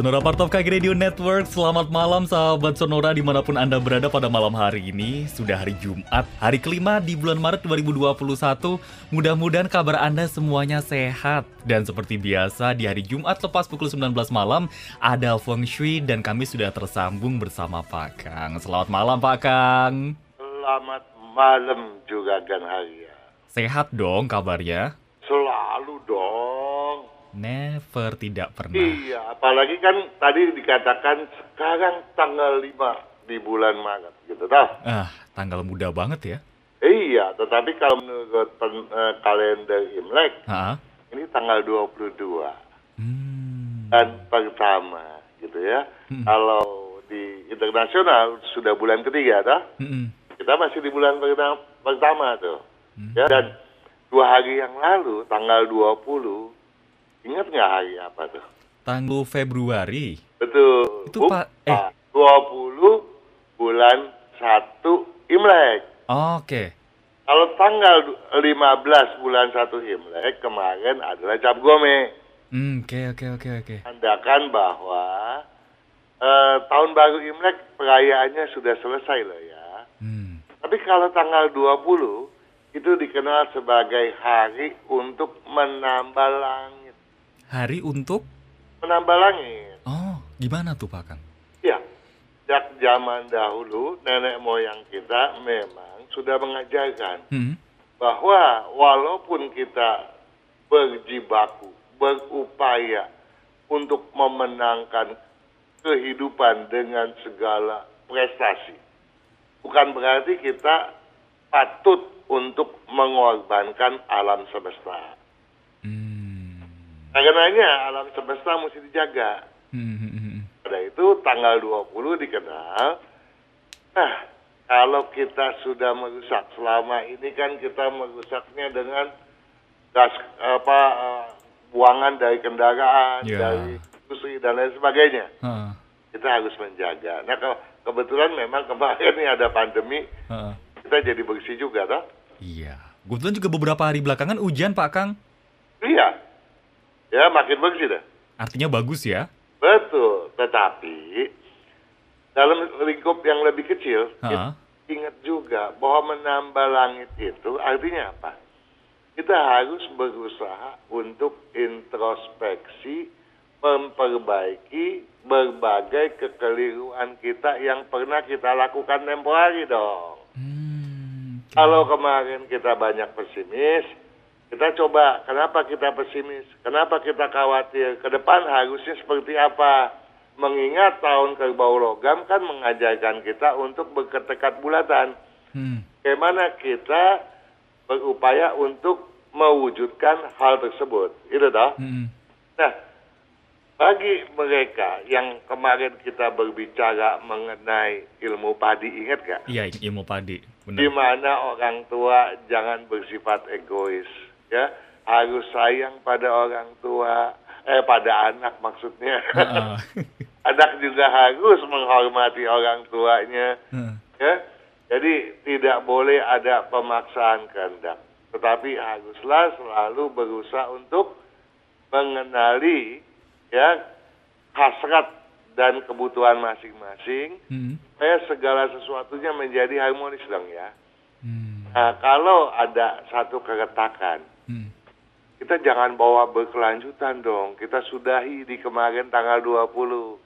Sonora Part of KG Radio Network, selamat malam sahabat Sonora di mana pun Anda berada pada malam hari ini. Sudah hari Jumat, hari kelima di bulan Maret 2021 Mudah-mudahan kabar Anda semuanya sehat. Dan seperti biasa di hari Jumat lepas pukul 19 malam Ada Feng Shui dan kami sudah tersambung bersama Pak Kang. Selamat malam Pak Kang. Selamat malam juga Gan Haria Sehat dong kabarnya? Selalu dong Never tidak pernah. Iya, apalagi kan tadi dikatakan sekarang tanggal 5 di bulan Maret gitu toh. Ah, tanggal muda banget ya. Iya, tetapi kalau menurut pen, uh, kalender Imlek, Ha? ini tanggal 22 Hmm. dan pertama gitu ya. Hmm. Kalau di internasional sudah bulan ketiga toh. Mm-mm. Kita masih di bulan pertama, pertama tuh. Hmm. Ya, dan dua hari yang lalu tanggal 20 Ingat nggak hari apa tuh? Tanggal Februari. Betul. Itu, Pak, eh. 20 bulan 1 Imlek. Oke. Kalau tanggal du- 15 bulan 1 Imlek kemarin adalah Cap Gome. Hmm, Oke, oke, oke, oke. Tandakan bahwa eh, tahun baru Imlek perayaannya sudah selesai loh ya. Hmm. Tapi kalau tanggal 20 itu dikenal sebagai hari untuk menambah langit. Hari untuk Menambah langit. Oh, gimana tuh Pak Kang? Ya, sejak zaman dahulu nenek moyang kita memang sudah mengajarkan Hmm. bahwa walaupun kita berjibaku, berupaya untuk memenangkan kehidupan dengan segala prestasi, bukan berarti kita patut untuk mengorbankan alam semesta. Hmm. Karenanya alam semesta mesti dijaga. Hmm, hmm, hmm, hmm. Pada itu tanggal 20 dikenal. Nah, kalau kita sudah merusak selama ini kan kita merusaknya dengan gas apa eh, buangan dari kendaraan, Ya. dari industri dan lain sebagainya. Ha, Kita harus menjaga. Nah, kalau kebetulan memang kemarin ini ada pandemi, ha. kita jadi bersih juga, toh? Iya. Kebetulan juga beberapa hari belakangan hujan Pak Kang. Iya. Ya, makin bersih dah. Artinya bagus ya. Betul, tetapi dalam lingkup yang lebih kecil, Ha. ingat juga bahwa menambah langit itu artinya apa? Kita harus berusaha untuk introspeksi, memperbaiki berbagai kekeliruan kita yang pernah kita lakukan tempo hari dong. Hmm. Kalau kemarin kita banyak pesimis, kita coba kenapa kita pesimis, kenapa kita khawatir, ke depan harusnya seperti apa. Mengingat tahun kerbau logam kan mengajarkan kita untuk berketekat bulatan. Hmm. Bagaimana kita berupaya untuk mewujudkan hal tersebut. Itu toh. Hmm. Nah, bagi mereka yang kemarin kita berbicara mengenai ilmu padi, ingat gak? Iya, ilmu padi. di mana orang tua jangan bersifat egois ya harus sayang pada orang tua eh pada anak maksudnya Ha-ha. anak juga harus menghormati orang tuanya Ha. ya jadi tidak boleh ada pemaksaan kehendak tetapi haruslah selalu berusaha untuk mengenali ya hasrat dan kebutuhan masing-masing Hmm. supaya segala sesuatunya menjadi harmonis dong ya. Hmm. Nah, kalau ada satu keretakan, Hmm. kita jangan bawa berkelanjutan dong. Kita sudahi di kemarin tanggal 20.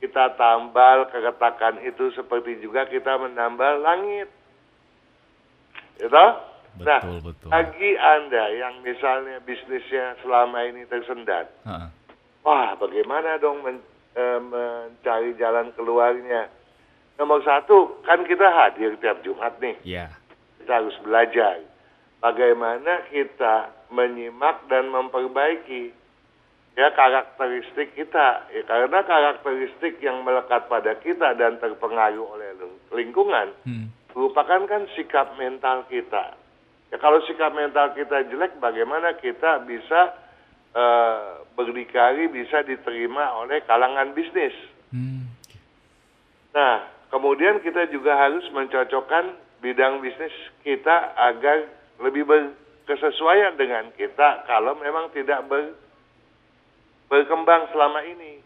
Kita tambal keretakan itu seperti juga kita menambal langit. Gitu? Nah, Betul, betul. bagi Anda yang misalnya bisnisnya selama ini tersendat, Ha. Wah, bagaimana dong men- eh, mencari jalan keluarnya? Nomor satu, kan kita hadir tiap Jumat nih. Ya. Kita harus belajar bagaimana kita menyimak dan memperbaiki ya karakteristik kita. Ya, karena karakteristik yang melekat pada kita dan terpengaruh oleh ling- lingkungan Hmm. merupakan kan sikap mental kita. Ya kalau sikap mental kita jelek, bagaimana kita bisa eh, berdikari, bisa diterima oleh kalangan bisnis? Hmm. Nah, kemudian kita juga harus mencocokkan bidang bisnis kita agar lebih berkesesuaian dengan kita kalau memang tidak ber- berkembang selama ini.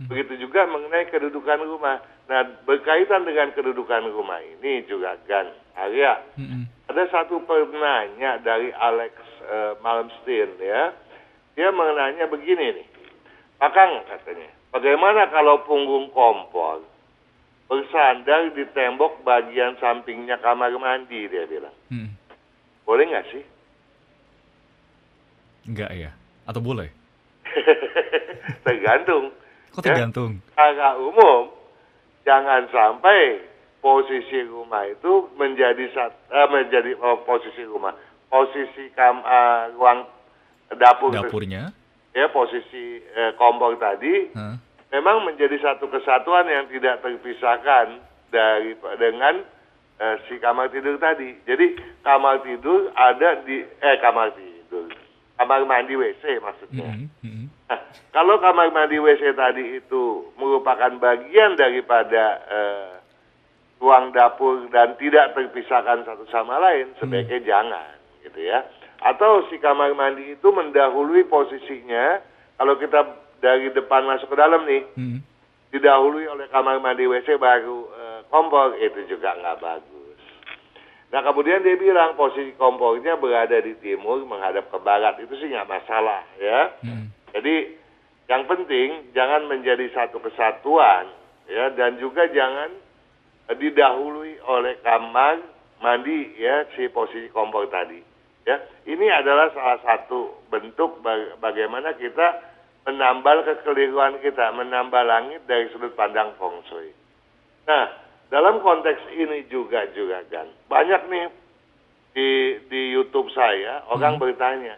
Begitu juga mengenai kedudukan rumah. Nah, berkaitan dengan kedudukan rumah ini juga kan, Arya, Mm-mm. ada satu penanya dari Alex eh, Malmsteen ya. Dia mengenanya begini nih. Pak Kang katanya, bagaimana kalau punggung kompor bersandar di tembok bagian sampingnya kamar mandi dia bilang. Mm. Boleh nggak sih? Enggak ya? Atau boleh? Tergantung. Kok Ya. tergantung? Secara umum, jangan sampai posisi rumah itu menjadi sat, eh, menjadi oh, posisi rumah, posisi kam, eh, ruang dapur, Dapurnya? ya posisi eh, kompor tadi Hah? memang menjadi satu kesatuan yang tidak terpisahkan dari dengan eh, si kamar tidur tadi. Jadi kamar tidur ada di eh kamar tidur, kamar mandi WC maksudnya. Mm-mm, mm-mm. Nah, kalau kamar mandi WC tadi itu merupakan bagian daripada eh, ruang dapur dan tidak terpisahkan satu sama lain, sebaiknya jangan, gitu ya. Atau si kamar mandi itu mendahului posisinya, kalau kita dari depan masuk ke dalam nih, Mm. didahului oleh kamar mandi WC baru eh, kompor, itu juga nggak bagus. Nah kemudian dia bilang posisi kompornya berada di timur menghadap ke barat, itu sih nggak masalah ya. Mm. Jadi yang penting jangan menjadi satu kesatuan ya dan juga jangan eh, didahului oleh kamar mandi ya si posisi kompor tadi. Ya, ini adalah salah satu bentuk ba- bagaimana kita menambal kekeliruan kita, menambal langit dari sudut pandang feng shui. Nah, dalam konteks ini juga juga kan banyak nih di di YouTube saya orang bertanya,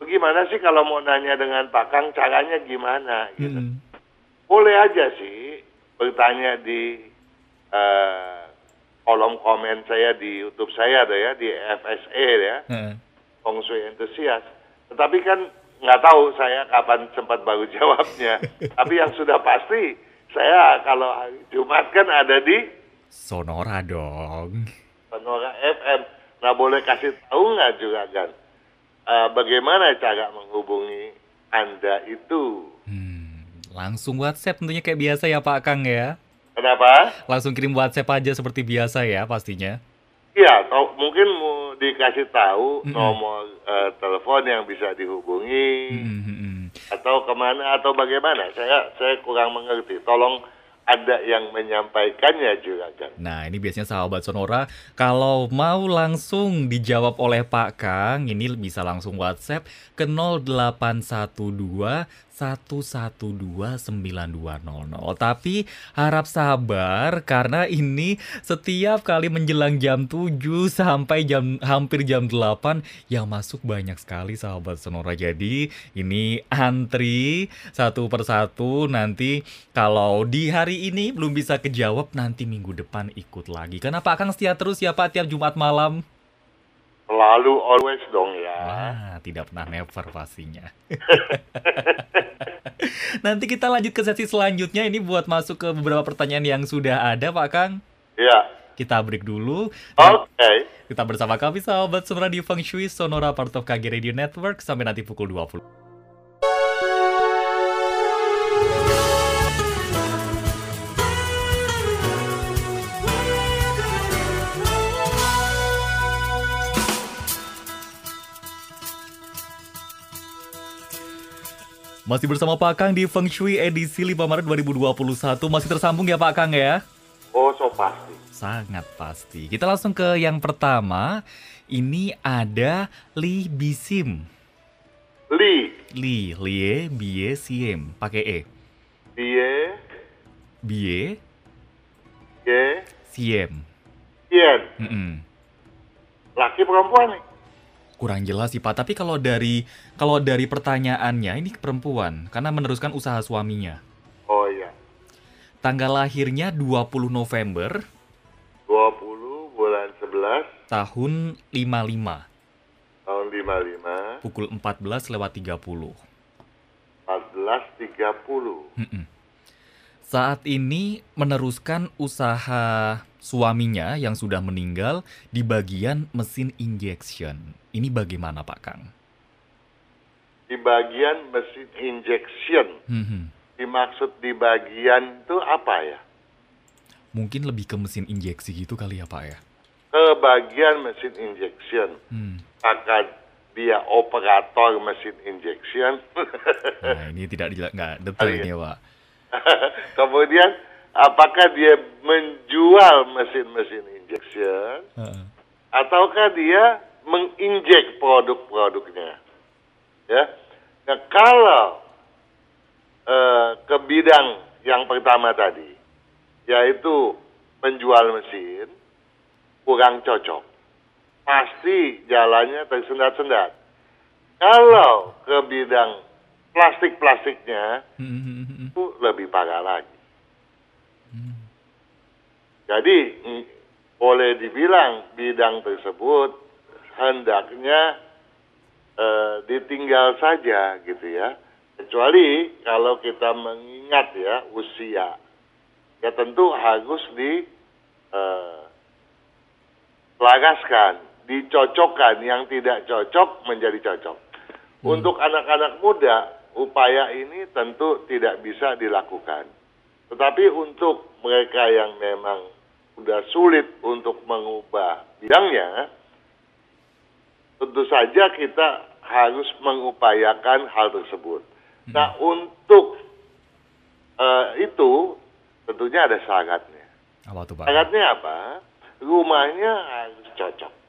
bagaimana sih kalau mau nanya dengan Pak Kang caranya gimana? Gitu. Mm-mm. Boleh aja sih bertanya di eh, kolom komen saya di YouTube saya ada ya di FSE ya Heeh. Feng Shui Enthusiast. Tetapi kan nggak tahu saya kapan sempat baru jawabnya. Tapi yang sudah pasti saya kalau Jumat kan ada di Sonora dong. Sonora FM. Nah boleh kasih tahu nggak juga kan eh, bagaimana cara menghubungi anda itu? Hmm, langsung WhatsApp tentunya kayak biasa ya Pak Kang ya. Kenapa? Langsung kirim WhatsApp aja seperti biasa ya pastinya. Iya, mungkin mau dikasih tahu Mm-mm. nomor eh, telepon yang bisa dihubungi Mm, mm, mm. atau ke mana atau bagaimana? Saya saya kurang mengerti. Tolong ada yang menyampaikannya juga kan. Nah, ini biasanya sahabat Sonora, kalau mau langsung dijawab oleh Pak Kang, ini bisa langsung WhatsApp ke 0812 112 9200. Tapi harap sabar karena ini setiap kali menjelang jam 7 sampai jam hampir jam 8 yang masuk banyak sekali sahabat Sonora. Jadi ini antri satu persatu nanti kalau di hari ini belum bisa kejawab nanti minggu depan ikut lagi. Karena Pak Kang setia terus ya Pak tiap Jumat malam. Selalu always dong ya. Wah, tidak pernah never pastinya. Nanti kita lanjut ke sesi selanjutnya ini buat masuk ke beberapa pertanyaan yang sudah ada Pak Kang. Ya. Kita break dulu. Oke. Kita bersama kami sahabat Sonora di Feng Shui Sonora part of KG Radio Network sampai nanti pukul 20. Masih bersama Pak Kang di Feng Shui edisi 5 Maret 2021. Masih tersambung ya Pak Kang ya? Oh, so pasti. Sangat pasti. Kita langsung ke yang pertama. Ini ada Li Bisim. Li, Li, Lie, Bie, Siem. Pakai E. Bie, Bie, Ye, Siem. Yen. Mm-mm. Laki perempuan nih? Kurang jelas sih Pak, tapi kalau dari kalau dari pertanyaannya ini perempuan karena meneruskan usaha suaminya. Oh iya. Tanggal lahirnya 20 November 20 bulan 11 tahun 55 tahun 55 pukul 14 lewat 30. 14.30. Mm-mm. Saat ini meneruskan usaha suaminya yang sudah meninggal di bagian mesin injection. Ini bagaimana Pak Kang? Di bagian mesin injection Mhm. dimaksud di bagian itu apa ya? Mungkin lebih ke mesin injeksi gitu kali ya Pak ya? Ke bagian mesin injection. Hmm. Apakah dia operator mesin injection? Nah ini tidak nggak detail ini ya Pak. Kemudian apakah dia menjual mesin-mesin injection Heeh. ataukah dia menginjek produk-produknya? Ya. Nah, kalau eh, ke bidang yang pertama tadi, yaitu menjual mesin, kurang cocok. Pasti jalannya tersendat-sendat. Kalau ke bidang plastik-plastiknya, Hmm, hmm, hmm, hmm. itu lebih parah lagi. Jadi mm, boleh dibilang bidang tersebut hendaknya eh, ditinggal saja gitu ya. Kecuali kalau kita mengingat ya usia, ya tentu harus di eh, selaraskan, dicocokkan yang tidak cocok menjadi cocok. Untuk anak-anak muda, upaya ini tentu tidak bisa dilakukan. Tetapi untuk mereka yang memang sudah sulit untuk mengubah bidangnya, tentu saja kita harus mengupayakan hal tersebut. Nah, untuk eh, itu tentunya ada syaratnya. Apa tuh Pak? Syaratnya apa? Rumahnya harus cocok.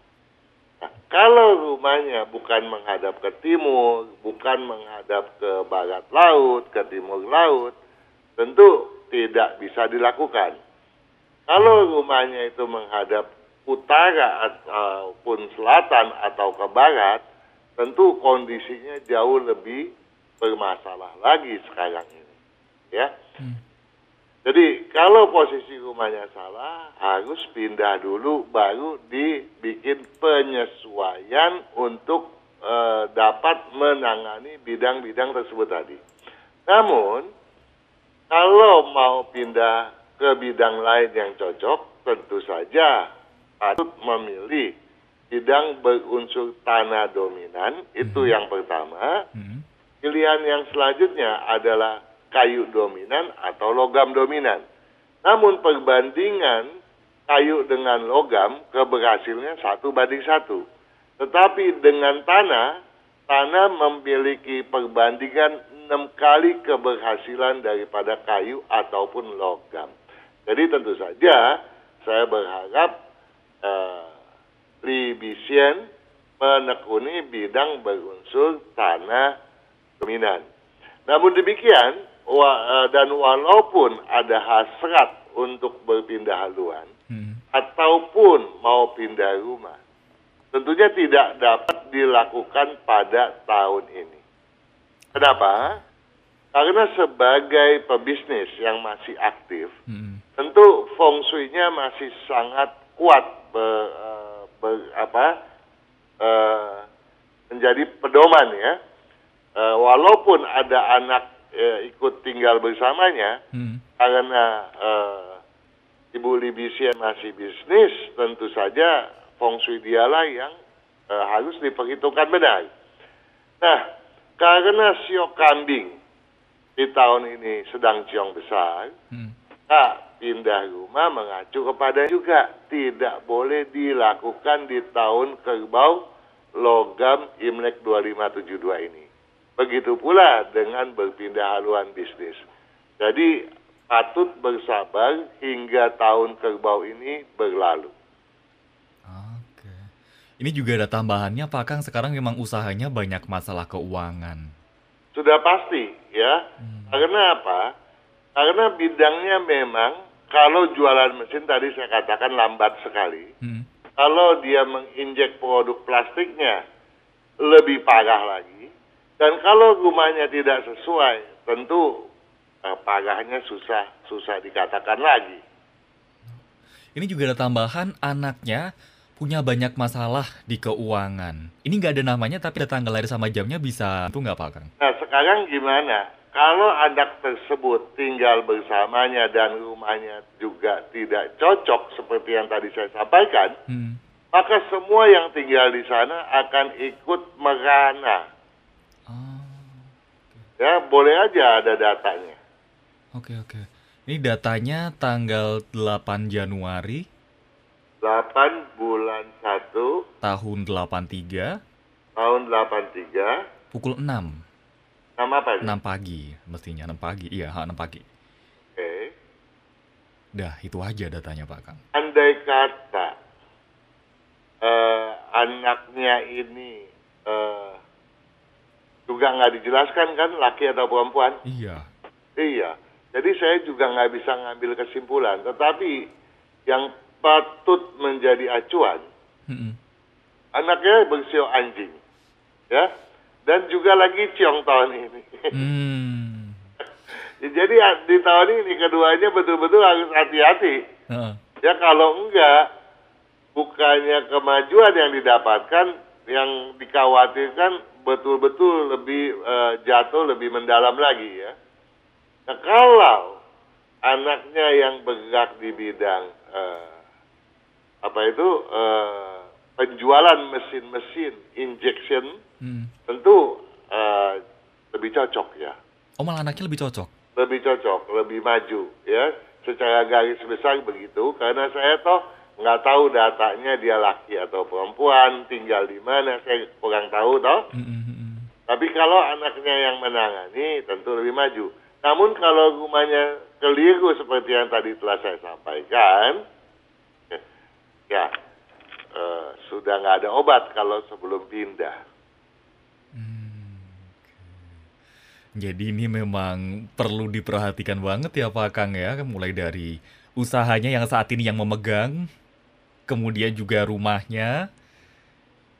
Kalau rumahnya bukan menghadap ke timur, bukan menghadap ke barat laut, ke timur laut, tentu tidak bisa dilakukan. Kalau rumahnya itu menghadap utara ataupun selatan atau ke barat, tentu kondisinya jauh lebih bermasalah lagi sekarang ini. Ya. Hmm. Jadi kalau posisi rumahnya salah harus pindah dulu baru dibikin penyesuaian untuk eh, dapat menangani bidang-bidang tersebut tadi. Namun kalau mau pindah ke bidang lain yang cocok tentu saja patut memilih bidang berunsur tanah dominan itu yang pertama. Hmm. Pilihan yang selanjutnya adalah kayu dominan atau logam dominan. Namun perbandingan kayu dengan logam keberhasilnya satu banding satu. Tetapi dengan tanah, tanah memiliki perbandingan enam kali keberhasilan daripada kayu ataupun logam. Jadi tentu saja saya berharap eh, Libisien menekuni bidang berunsur tanah dominan. Namun demikian, wa- eh, dan walaupun ada hasrat untuk berpindah haluan, Hmm. ataupun mau pindah rumah, tentunya tidak dapat dilakukan pada tahun ini. Kenapa? Karena sebagai pebisnis yang masih aktif, Hmm. tentu feng shui-nya masih sangat kuat ber, eh, ber- apa, eh, menjadi pedoman ya. Walaupun ada anak eh, ikut tinggal bersamanya, Hmm. karena eh, Ibu Libisia masih bisnis, tentu saja feng shui dialah yang eh, harus diperhitungkan benar. Nah, karena siok kambing di tahun ini sedang ciong besar, Hmm. nah, pindah rumah mengacu kepada juga tidak boleh dilakukan di tahun kerbau logam Imlek 2572 ini. Begitu pula dengan berpindah haluan bisnis. Jadi patut bersabar hingga tahun kerbau ini berlalu. Oke. Ini juga ada tambahannya Pak Kang sekarang memang usahanya banyak masalah keuangan. Sudah pasti ya. Karena apa? Karena bidangnya memang kalau jualan mesin tadi saya katakan lambat sekali. Hmm. Kalau dia menginjek produk plastiknya lebih parah lagi. Dan kalau rumahnya tidak sesuai, tentu eh, parahnya susah susah dikatakan lagi. Ini juga ada tambahan anaknya punya banyak masalah di keuangan. Ini nggak ada namanya tapi ada tanggal lahir sama jamnya bisa itu nggak Pak Kang? Nah sekarang gimana? Kalau anak tersebut tinggal bersamanya dan rumahnya juga tidak cocok seperti yang tadi saya sampaikan, Hmm. maka semua yang tinggal di sana akan ikut merana. Oh. Ya, boleh aja ada datanya. Oke, oke. Ini datanya tanggal 8 Januari 8 bulan 1 tahun 83 tahun 83 pukul 6. nama apa ini? 6 pagi mestinya 6 pagi. Iya, ha, 6 pagi. Oke. Dah, itu aja datanya Pak Kang. Andai kata eh, anaknya ini eh, juga nggak dijelaskan kan laki atau perempuan? Iya. Iya. Jadi saya juga nggak bisa ngambil kesimpulan. Tetapi yang patut menjadi acuan, Mm-mm. anaknya bersio anjing, ya, dan juga lagi ciong tahun ini. Hmm. Jadi ya, di tahun ini keduanya betul-betul harus hati-hati. Heeh. Ya kalau enggak, bukannya kemajuan yang didapatkan, yang dikhawatirkan betul-betul lebih eh, jatuh lebih mendalam lagi ya. Nah kalau anaknya yang bergerak di bidang eh, apa itu eh, penjualan mesin-mesin injection, Mm. tentu eh, lebih cocok ya Oh, malah anaknya lebih cocok. lebih cocok, lebih maju ya. Secara garis besar begitu karena saya toh nggak tahu datanya dia laki atau perempuan, tinggal di mana, saya kurang tahu toh. Mm-mm. Tapi kalau anaknya yang menangani tentu lebih maju. Namun kalau rumahnya keliru seperti yang tadi telah saya sampaikan, ya eh, sudah nggak ada obat kalau sebelum pindah. Jadi ini memang perlu diperhatikan banget ya Pak Kang ya, mulai dari usahanya yang saat ini yang memegang, kemudian juga rumahnya.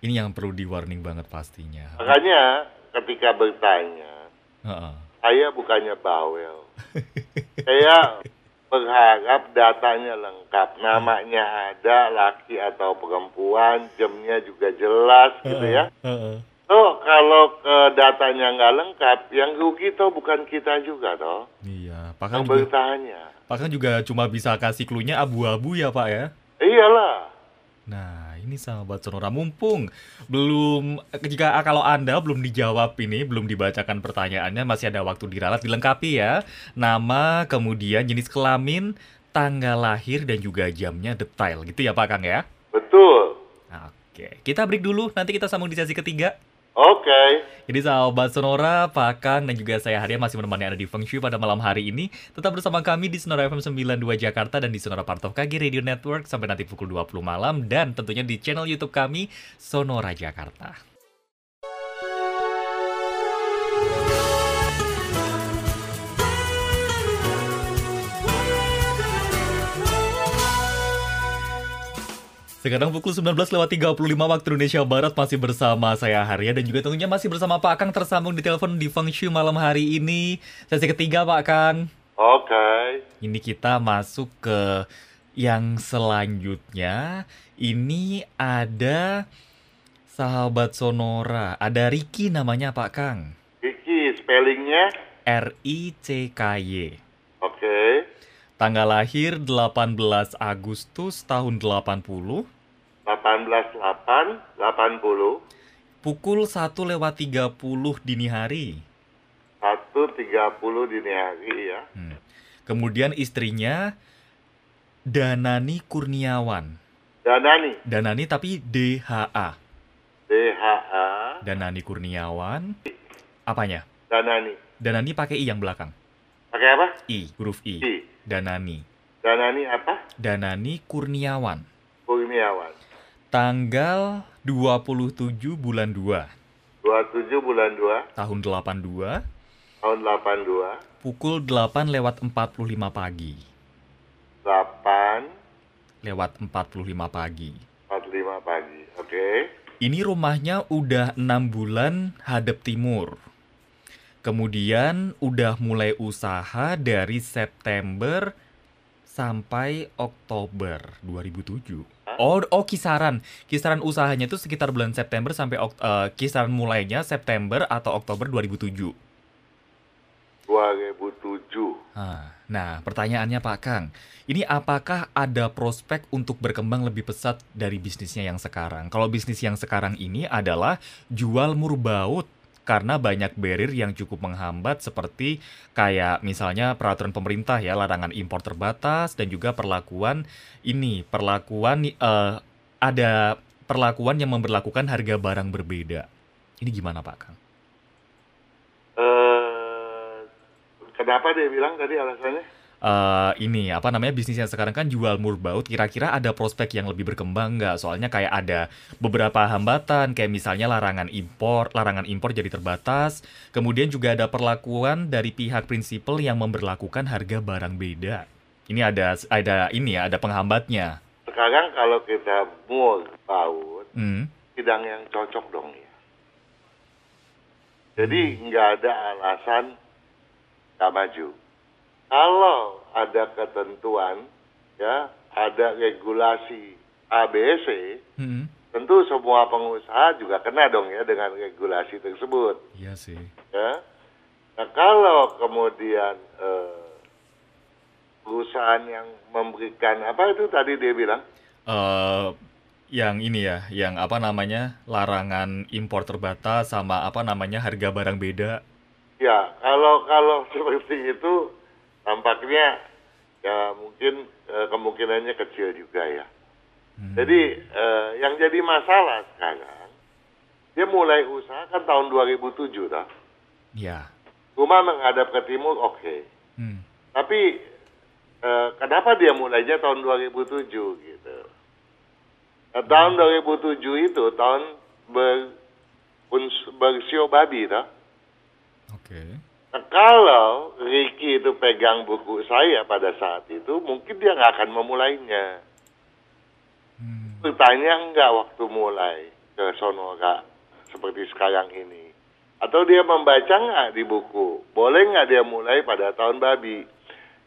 Ini yang perlu di warning banget pastinya. Makanya ketika bertanya, Heeh. saya bukannya bawel. saya berharap datanya lengkap, namanya ada, laki atau perempuan, jamnya juga jelas gitu ya. Heeh. Toh kalau eh, datanya nggak lengkap, yang rugi toh bukan kita juga toh, Iya, Pak Kang juga, bertanya. Pak Kang juga cuma bisa kasih clue-nya abu-abu ya Pak ya. Iyalah, Nah, ini sahabat Sonora mumpung belum jika kalau Anda belum dijawab ini, belum dibacakan pertanyaannya, masih ada waktu diralat dilengkapi ya. Nama, kemudian jenis kelamin, tanggal lahir dan juga jamnya detail gitu ya Pak Kang ya. betul. Oke, kita break dulu, nanti kita sambung di sesi ketiga. Oke, Jadi sahabat Sonora, Pak Kang dan juga saya Haria masih menemani Anda di Feng Shui pada malam hari ini. Tetap bersama kami di Sonora FM 92 Jakarta dan di Sonora Part of KG Radio Network sampai nanti pukul 20 malam dan tentunya di channel YouTube kami Sonora Jakarta. Sekarang pukul 19 lewat 35 waktu Indonesia Barat masih bersama saya Haria dan juga tentunya masih bersama Pak Kang tersambung di telepon di Feng Shui malam hari ini. Sesi ketiga Pak Kang. oke. Ini kita masuk ke yang selanjutnya. Ini ada sahabat Sonora. Ada Ricky namanya Pak Kang. Kiki, spellingnya? R I C K Y. Tanggal lahir 18 Agustus tahun 80. 188 80 Pukul 1 lewat 30 dini hari. 130 dini hari ya. Hmm. Kemudian istrinya Danani Kurniawan. Danani, Danani tapi DHA. DHA, Danani Kurniawan. Apanya? Danani. Danani pakai I yang belakang. Pakai apa? I, huruf I. I. Danani. Danani apa? Danani Kurniawan. Kurniawan. Tanggal 27 bulan 2 27 bulan 2 tahun 82 tahun 82 pukul 8 lewat 45 pagi. 8 Lewat 45 pagi. 45 pagi. Oke. Ini rumahnya udah enam bulan hadap timur. Kemudian udah mulai usaha dari September sampai Oktober 2007. Oh, oh kisaran, kisaran usahanya itu sekitar bulan September sampai eh, kisaran mulainya September atau Oktober 2007. 2007. Ah, Nah, pertanyaannya Pak Kang, ini apakah ada prospek untuk berkembang lebih pesat dari bisnisnya yang sekarang? Kalau bisnis yang sekarang ini adalah jual murbaut karena banyak barrier yang cukup menghambat seperti kayak misalnya peraturan pemerintah ya larangan impor terbatas dan juga perlakuan ini perlakuan uh, ada perlakuan yang memperlakukan harga barang berbeda. Ini gimana Pak Kang? Uh, kenapa dia bilang tadi alasannya? Uh, ini apa namanya bisnis yang sekarang kan jual murbaut kira-kira ada prospek yang lebih berkembang nggak? Soalnya kayak ada beberapa hambatan kayak misalnya larangan impor larangan impor jadi terbatas. Kemudian juga ada perlakuan dari pihak prinsipal yang memperlakukan harga barang beda. Ini ada ada ini ya ada penghambatnya. Sekarang kalau kita murbaut hmm. bidang yang cocok dong ya. Jadi nggak ada alasan nggak maju kalau ada ketentuan, ya, ada regulasi ABC, hmm. tentu semua pengusaha juga kena dong ya dengan regulasi tersebut. Iya sih. Ya. Nah kalau kemudian eh, perusahaan yang memberikan apa itu tadi dia bilang? Uh, yang ini ya, yang apa namanya larangan impor terbatas sama apa namanya harga barang beda. Ya, kalau kalau seperti itu tampaknya ya mungkin e, kemungkinannya kecil juga ya. Hmm. Jadi e, yang jadi masalah sekarang dia mulai usaha kan tahun 2007 dah. Ya. Rumah menghadap ke timur oke. Okay. Hmm. Tapi e, kenapa dia mulainya tahun 2007 gitu? Nah, hmm. tahun 2007 itu tahun ber, bersio babi dah. Oke. Okay. Nah, kalau Ricky itu pegang buku saya pada saat itu, mungkin dia nggak akan memulainya. Hmm. Bertanya nggak waktu mulai ke Sonora seperti sekarang ini. Atau dia membaca nggak di buku? Boleh nggak dia mulai pada tahun babi?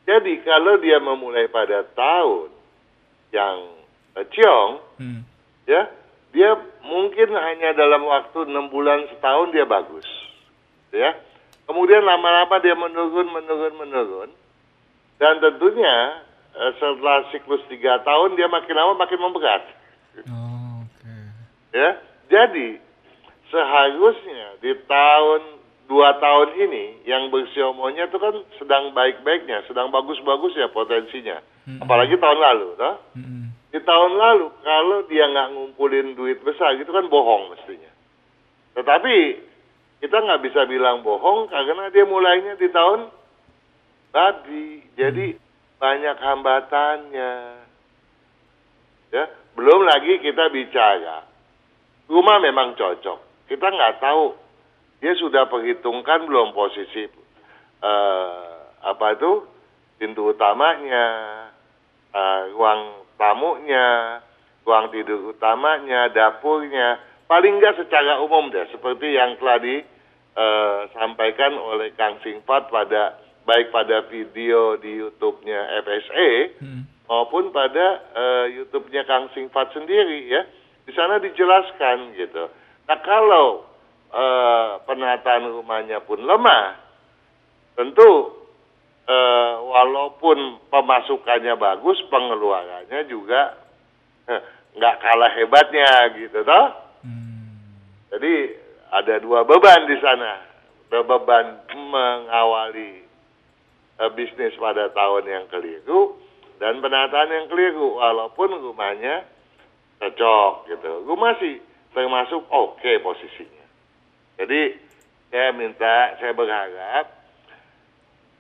Jadi kalau dia memulai pada tahun yang uh, ciong, hmm. ya dia mungkin hanya dalam waktu enam bulan setahun dia bagus, ya Kemudian lama-lama dia menurun, menurun, menurun. Dan tentunya eh, setelah siklus tiga tahun dia makin lama makin memberat. Oh, okay. Ya, jadi seharusnya di tahun dua tahun ini yang bersiomonya itu kan sedang baik-baiknya, sedang bagus-bagus ya potensinya. Mm -hmm. Apalagi tahun lalu, toh? Mm -hmm. Di tahun lalu kalau dia nggak ngumpulin duit besar gitu kan bohong mestinya. Tetapi kita nggak bisa bilang bohong karena dia mulainya di tahun tadi. Jadi hmm. banyak hambatannya. Ya, belum lagi kita bicara rumah memang cocok. Kita nggak tahu dia sudah perhitungkan belum posisi uh, apa itu pintu utamanya, uh, ruang tamunya, ruang tidur utamanya, dapurnya paling nggak secara umum deh seperti yang telah disampaikan eh, uh, oleh Kang Singpat pada baik pada video di YouTube-nya FSA hmm. maupun pada uh, YouTube-nya Kang Singpat sendiri ya di sana dijelaskan gitu. Nah kalau uh, penataan rumahnya pun lemah, tentu uh, walaupun pemasukannya bagus, pengeluarannya juga nggak kalah hebatnya gitu toh. Jadi ada dua beban di sana. Beban mengawali uh, bisnis pada tahun yang keliru dan penataan yang keliru walaupun rumahnya cocok gitu. Rumah sih termasuk oke okay posisinya. Jadi saya minta, saya berharap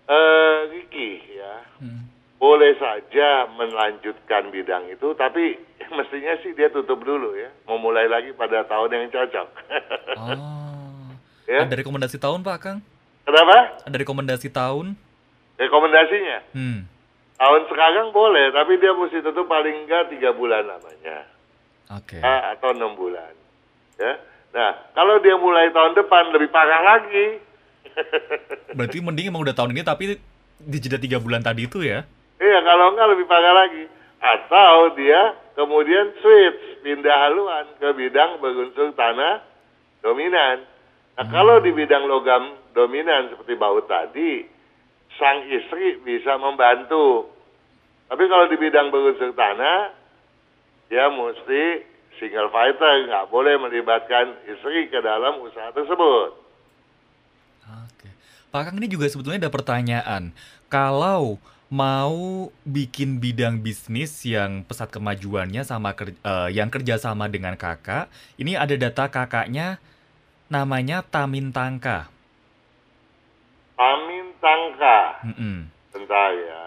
uh, Ricky ya hmm. boleh saja melanjutkan bidang itu, tapi mestinya sih dia tutup dulu ya. Mau mulai lagi pada tahun yang cocok. oh. ya? Ada rekomendasi tahun Pak Kang? Kenapa? Ada rekomendasi tahun? Rekomendasinya? Hmm. Tahun sekarang boleh, tapi dia mesti tutup paling enggak tiga bulan namanya. Oke. Okay. atau enam bulan. Ya. Nah, kalau dia mulai tahun depan lebih parah lagi. Berarti mending emang udah tahun ini tapi di jeda tiga bulan tadi itu ya? Iya, kalau enggak lebih parah lagi. Atau dia kemudian switch pindah haluan ke bidang berunsur tanah dominan. Nah hmm. kalau di bidang logam dominan seperti baut tadi, sang istri bisa membantu. Tapi kalau di bidang berunsur tanah, dia mesti single fighter, nggak boleh melibatkan istri ke dalam usaha tersebut. Pak Kang ini juga sebetulnya ada pertanyaan. Kalau mau bikin bidang bisnis yang pesat kemajuannya sama ker- eh, yang kerjasama dengan kakak, ini ada data kakaknya namanya Tamin Tangka. Amin Tangka. Mm-mm. Bentar ya.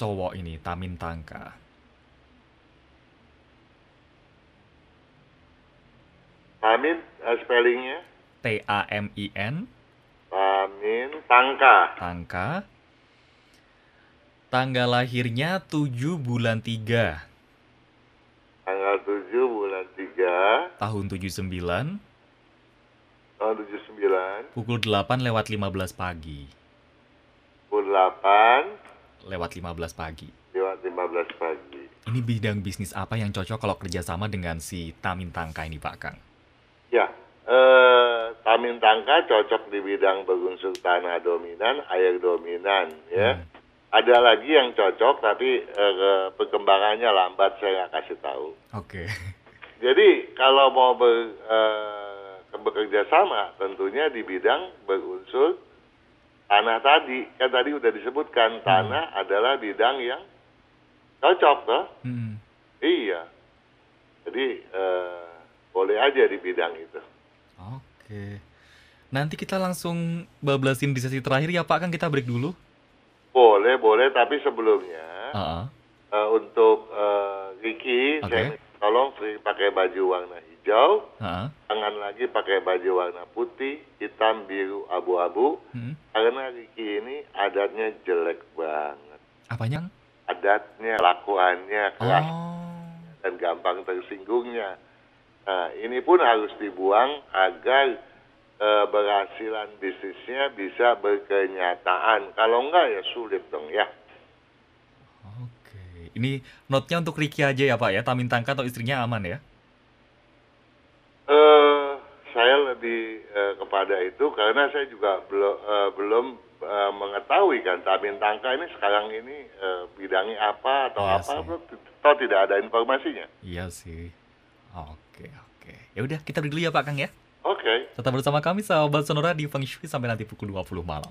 Cowok ini Tamin Tangka. Amin eh, spellingnya. T A M I N Amin Tangka. Tangka. Tanggal lahirnya 7 bulan 3 Tanggal 7 bulan 3 tahun 79 tahun 79 pukul 8 lewat 15 pagi. pukul 8 Lewat 15 pagi. lewat 15 pagi. Ini bidang bisnis apa yang cocok kalau kerjasama dengan si Tamin Tangka ini Pak Kang? Ya, eh, Tamin Tangka cocok di bidang berunsur tanah dominan, air dominan ya. Hmm. Ada lagi yang cocok tapi eh, perkembangannya lambat saya nggak kasih tahu. Oke. Jadi kalau mau ber, eh, bekerja sama tentunya di bidang berunsur tanah tadi. Kan tadi udah disebutkan tanah adalah bidang yang cocok toh. Hmm. Iya. Jadi eh, boleh aja di bidang itu. Oke. Nanti kita langsung bablasin di sesi terakhir ya Pak Kang kita break dulu. Boleh, boleh tapi sebelumnya Heeh. eh, untuk eh, Ricky Oke. saya tolong sering pakai baju warna hijau, jangan lagi pakai baju warna putih, hitam, biru, abu-abu. Hmm. Karena Ricky ini adatnya jelek banget. Apanya? Adatnya, lakuannya keras Oh. dan gampang tersinggungnya. Nah, ini pun harus dibuang agar eh, berhasilan bisnisnya bisa berkenyataan. Kalau enggak ya sulit dong ya. Oke. Ini note-nya untuk Ricky aja ya Pak ya. Tamin Tangka atau istrinya aman ya? Eh, saya lebih eh, kepada itu karena saya juga belum eh, belum eh, mengetahui kan Tamin Tangka ini sekarang ini eh, bidangnya apa atau Iya apa, atau tidak ada informasinya. Iya sih. Oke, oke. Ya udah, kita break dulu ya Pak Kang ya. Oke. Tetap bersama kami sahabat Sonora di Feng Shui sampai nanti pukul 20 malam.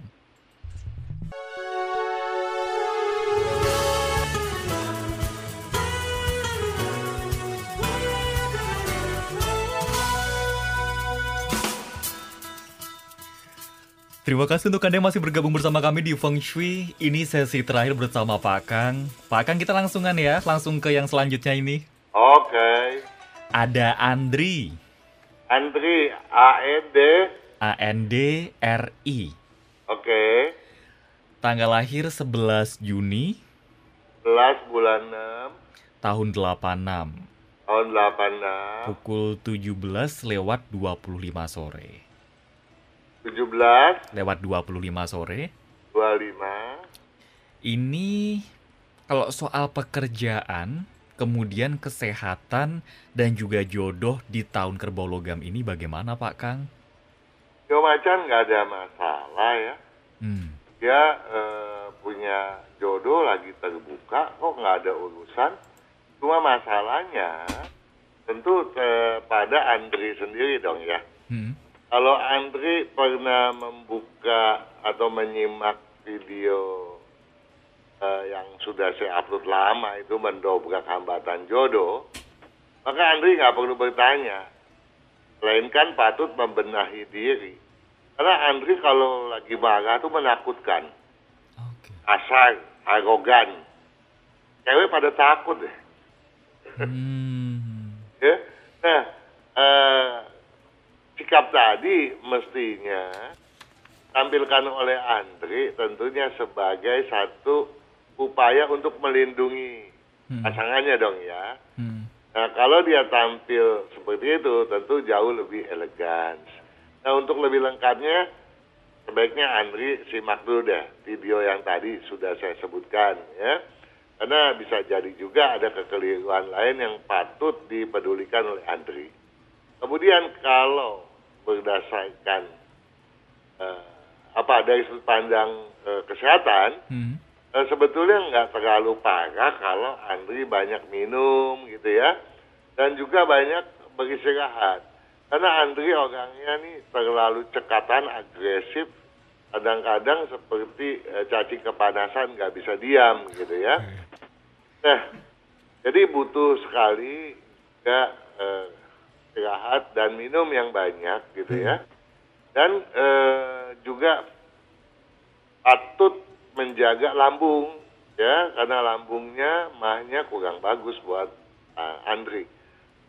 Terima kasih untuk Anda yang masih bergabung bersama kami di Feng Shui. Ini sesi terakhir bersama Pak Kang. Pak Kang kita langsungan ya, langsung ke yang selanjutnya ini. Oke. Ada Andri, Andri AED. A N D R I. Oke. Tanggal lahir 11 Juni 11 bulan 6 tahun 86 tahun 86 pukul 17 lewat 25 sore. 17 Lewat 25 sore. 25 Ini kalau soal pekerjaan, kemudian kesehatan dan juga jodoh di tahun kerbau logam ini bagaimana Pak Kang? Yo macan nggak ada masalah ya. Hmm. Dia eh, punya jodoh lagi terbuka kok nggak ada urusan. Cuma masalahnya tentu eh, pada Andri sendiri dong ya. Hmm. Kalau Andri pernah membuka atau menyimak video eh, yang sudah saya upload lama itu mendobrak hambatan jodoh, maka Andri nggak perlu bertanya, melainkan patut membenahi diri. Karena Andri kalau lagi marah itu menakutkan, asal, arogan. Cewek pada takut deh. Hmm. Ya. Nah, eh, sikap tadi mestinya tampilkan oleh Andri tentunya sebagai satu upaya untuk melindungi Hmm. pasangannya dong ya. Hmm. Nah, kalau dia tampil seperti itu tentu jauh lebih elegan. Nah, untuk lebih lengkapnya sebaiknya Andri simak dulu deh video yang tadi sudah saya sebutkan ya. Karena bisa jadi juga ada kekeliruan lain yang patut dipedulikan oleh Andri. Kemudian kalau berdasarkan eh, apa dari sudut pandang eh, kesehatan, Hmm. Eh, sebetulnya nggak terlalu parah kalau Andri banyak minum gitu ya. Dan juga banyak beristirahat. Karena Andri orangnya nih terlalu cekatan agresif. Kadang-kadang seperti eh, cacing kepanasan nggak bisa diam gitu ya. Nah, jadi butuh sekali juga eh, istirahat dan minum yang banyak gitu ya. Dan eh, juga patut menjaga lambung ya karena lambungnya mahnya kurang bagus buat uh, Andri.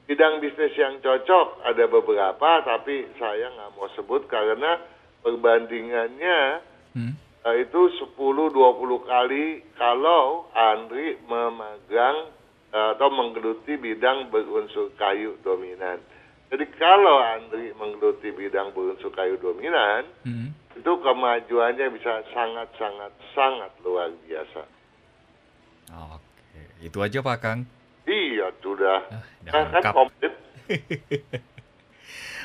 Bidang bisnis yang cocok ada beberapa tapi saya nggak mau sebut karena perbandingannya Hmm. uh, itu 10-20 kali kalau Andri memegang uh, atau menggeluti bidang berunsur kayu dominan. Jadi kalau Andri menggeluti bidang berunsur kayu dominan, Hmm. Itu kemajuannya bisa sangat-sangat sangat luar biasa. Oke, itu aja Pak Kang. Iya sudah. Ah, Nah, kan lengkap. komplit.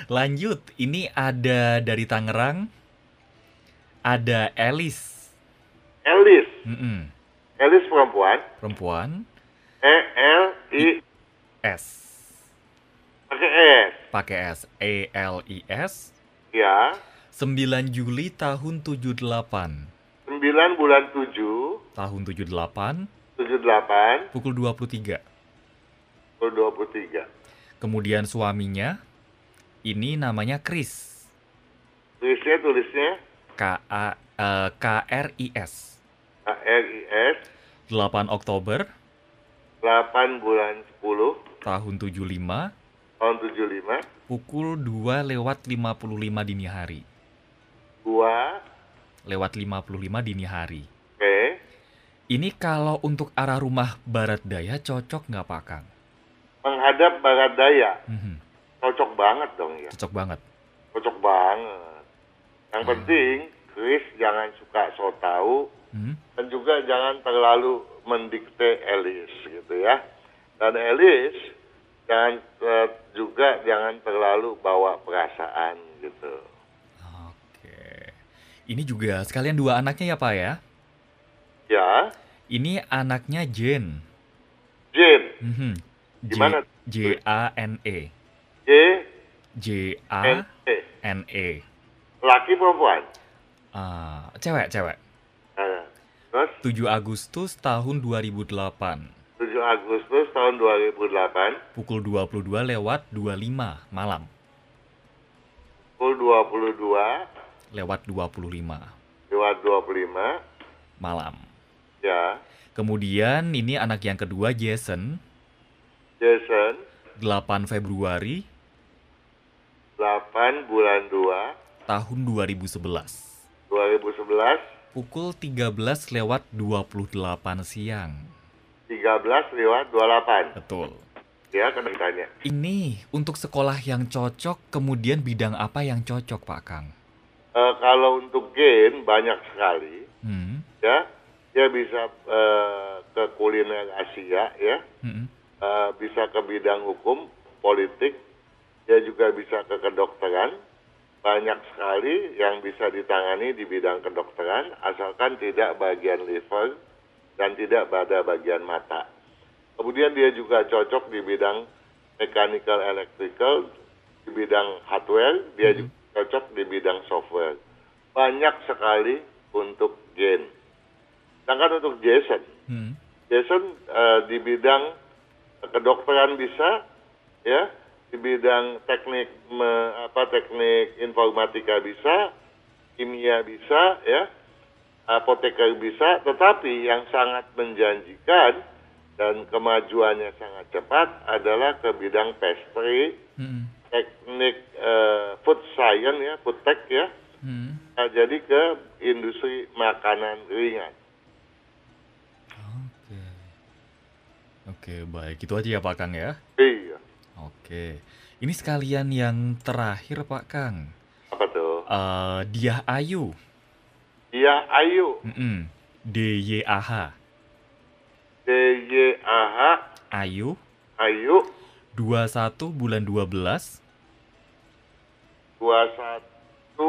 Lanjut, ini ada dari Tangerang, ada Elis, Elis, Mm-mm. Elis perempuan. perempuan, E L I S, pakai S. pakai S, E L I S, Ya. 9 Juli tahun 78, 9 bulan 7 tahun 78, 78 pukul 23. pukul 23. Kemudian suaminya, ini namanya Chris, Tulisnya tulisnya? K A eh, K R I S, A R I S. 8 Oktober. 8 bulan 10 tahun 75, tahun 75 pukul 2 lewat 55 dini hari. 2 Lewat 55 dini hari. oke Ini kalau untuk arah rumah barat daya cocok nggak Pak Kang? menghadap barat daya. Mhm, Cocok banget dong ya. Cocok banget. Cocok banget. Yang Hmm. penting Chris jangan suka so tahu Mhm, dan juga jangan terlalu mendikte Elis gitu ya. Dan Elis jangan eh, juga jangan terlalu bawa perasaan gitu. Ini juga sekalian dua anaknya ya Pak ya? Ya, Ini anaknya Jen. Jin, Mhm, J, Gimana? J A N E. J J N A E. N E. Laki perempuan. Ah, cewek, cewek. Nah, terus 7 Agustus tahun 2008. 7 Agustus tahun 2008 Pukul 22 lewat 25 malam. pukul 22 Lewat 25 lewat 25 malam. ya Kemudian ini anak yang kedua Jason, Jason 8 Februari 8 bulan 2 tahun 2011. 2011 Pukul 13 lewat 28 siang. 13 lewat 28 Betul. ya kan ditanya Ini untuk sekolah yang cocok, kemudian bidang apa yang cocok Pak Kang? Eh, kalau untuk gen banyak sekali. Hmm. ya dia bisa eh, ke kuliner Asia ya. Hmm, Eh, bisa ke bidang hukum politik. Dia juga bisa ke kedokteran. Banyak sekali yang bisa ditangani di bidang kedokteran asalkan tidak bagian liver dan tidak pada bagian mata. Kemudian dia juga cocok di bidang mechanical electrical di bidang hardware. Dia juga cocok di bidang software. Banyak sekali untuk gen sedangkan untuk Jason. Hmm. Jason eh, di bidang kedokteran bisa, ya, di bidang teknik me- apa teknik informatika bisa, kimia bisa, ya, apoteker bisa, tetapi yang sangat menjanjikan dan kemajuannya sangat cepat adalah ke bidang pastry, Hmm. Teknik eh, food science ya, food tech ya, Hmm. Nah, jadi ke industri makanan ringan. Oke. Oke, baik. Itu aja ya Pak Kang ya. Iya, Oke. Ini sekalian yang terakhir Pak Kang. apa tuh? Eh, Diah Ayu. Iya, Ayu. Mm-mm. D Y A H. D Y A H Ayu Ayu 21 bulan 12 21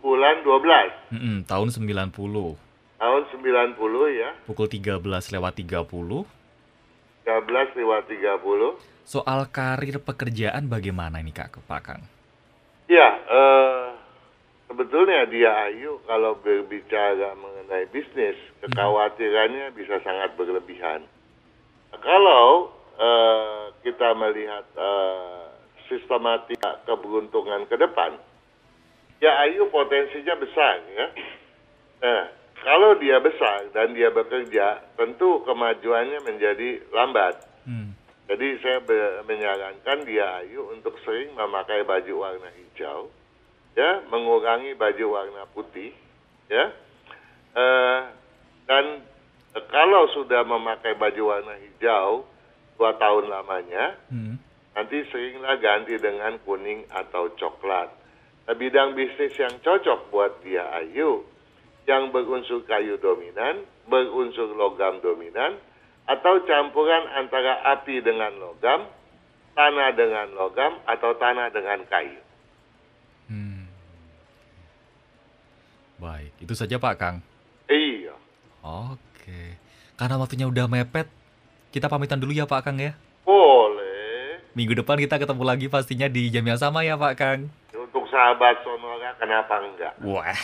bulan 12 mm-mm, tahun 90 tahun 90 ya. Pukul 13 lewat 30 13 lewat 30 soal karir pekerjaan bagaimana ini Kak Pak Kang? ya eh, sebetulnya dia Ayu kalau berbicara mengenai bisnis, kekhawatirannya bisa sangat berlebihan. Kalau uh, kita melihat uh, sistematika keberuntungan ke depan, ya Ayu potensinya besar ya. Nah, kalau dia besar dan dia bekerja, tentu kemajuannya menjadi lambat. Hmm. Jadi saya menyarankan dia Ayu untuk sering memakai baju warna hijau, ya, mengurangi baju warna putih, ya, uh, dan kalau sudah memakai baju warna hijau dua tahun lamanya, hmm. Nanti seringlah ganti dengan kuning atau coklat. Nah, bidang bisnis yang cocok buat dia Ayu, yang berunsur kayu dominan, berunsur logam dominan, atau campuran antara api dengan logam, tanah dengan logam, atau tanah dengan kayu. Hmm. Baik, itu saja Pak Kang. Iya. Oke. Karena waktunya udah mepet, kita pamitan dulu ya Pak Kang ya. Minggu depan kita ketemu lagi pastinya di jam yang sama ya Pak Kang. Untuk sahabat Sonora, kenapa enggak? Wah.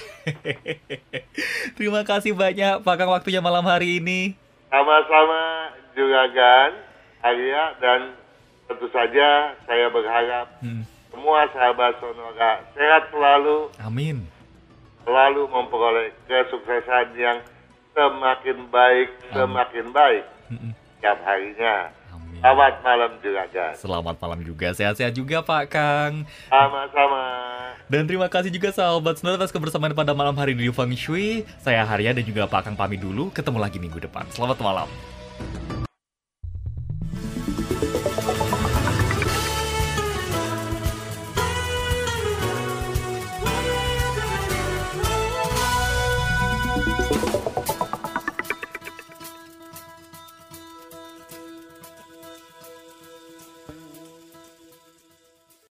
Terima kasih banyak Pak Kang waktunya malam hari ini. Sama-sama Juragan, Arya, dan tentu saja saya berharap hmm. semua sahabat Sonora sehat selalu. Amin. Selalu memperoleh kesuksesan yang semakin baik, Amin. semakin baik hmm. setiap harinya. Selamat malam Juragan. Selamat malam juga. Sehat-sehat juga Pak Kang. Sama-sama. Dan terima kasih juga sahabat Snor atas kebersamaan pada malam hari di Feng Shui. Saya Harya dan juga Pak Kang pamit dulu. Ketemu lagi minggu depan. Selamat malam.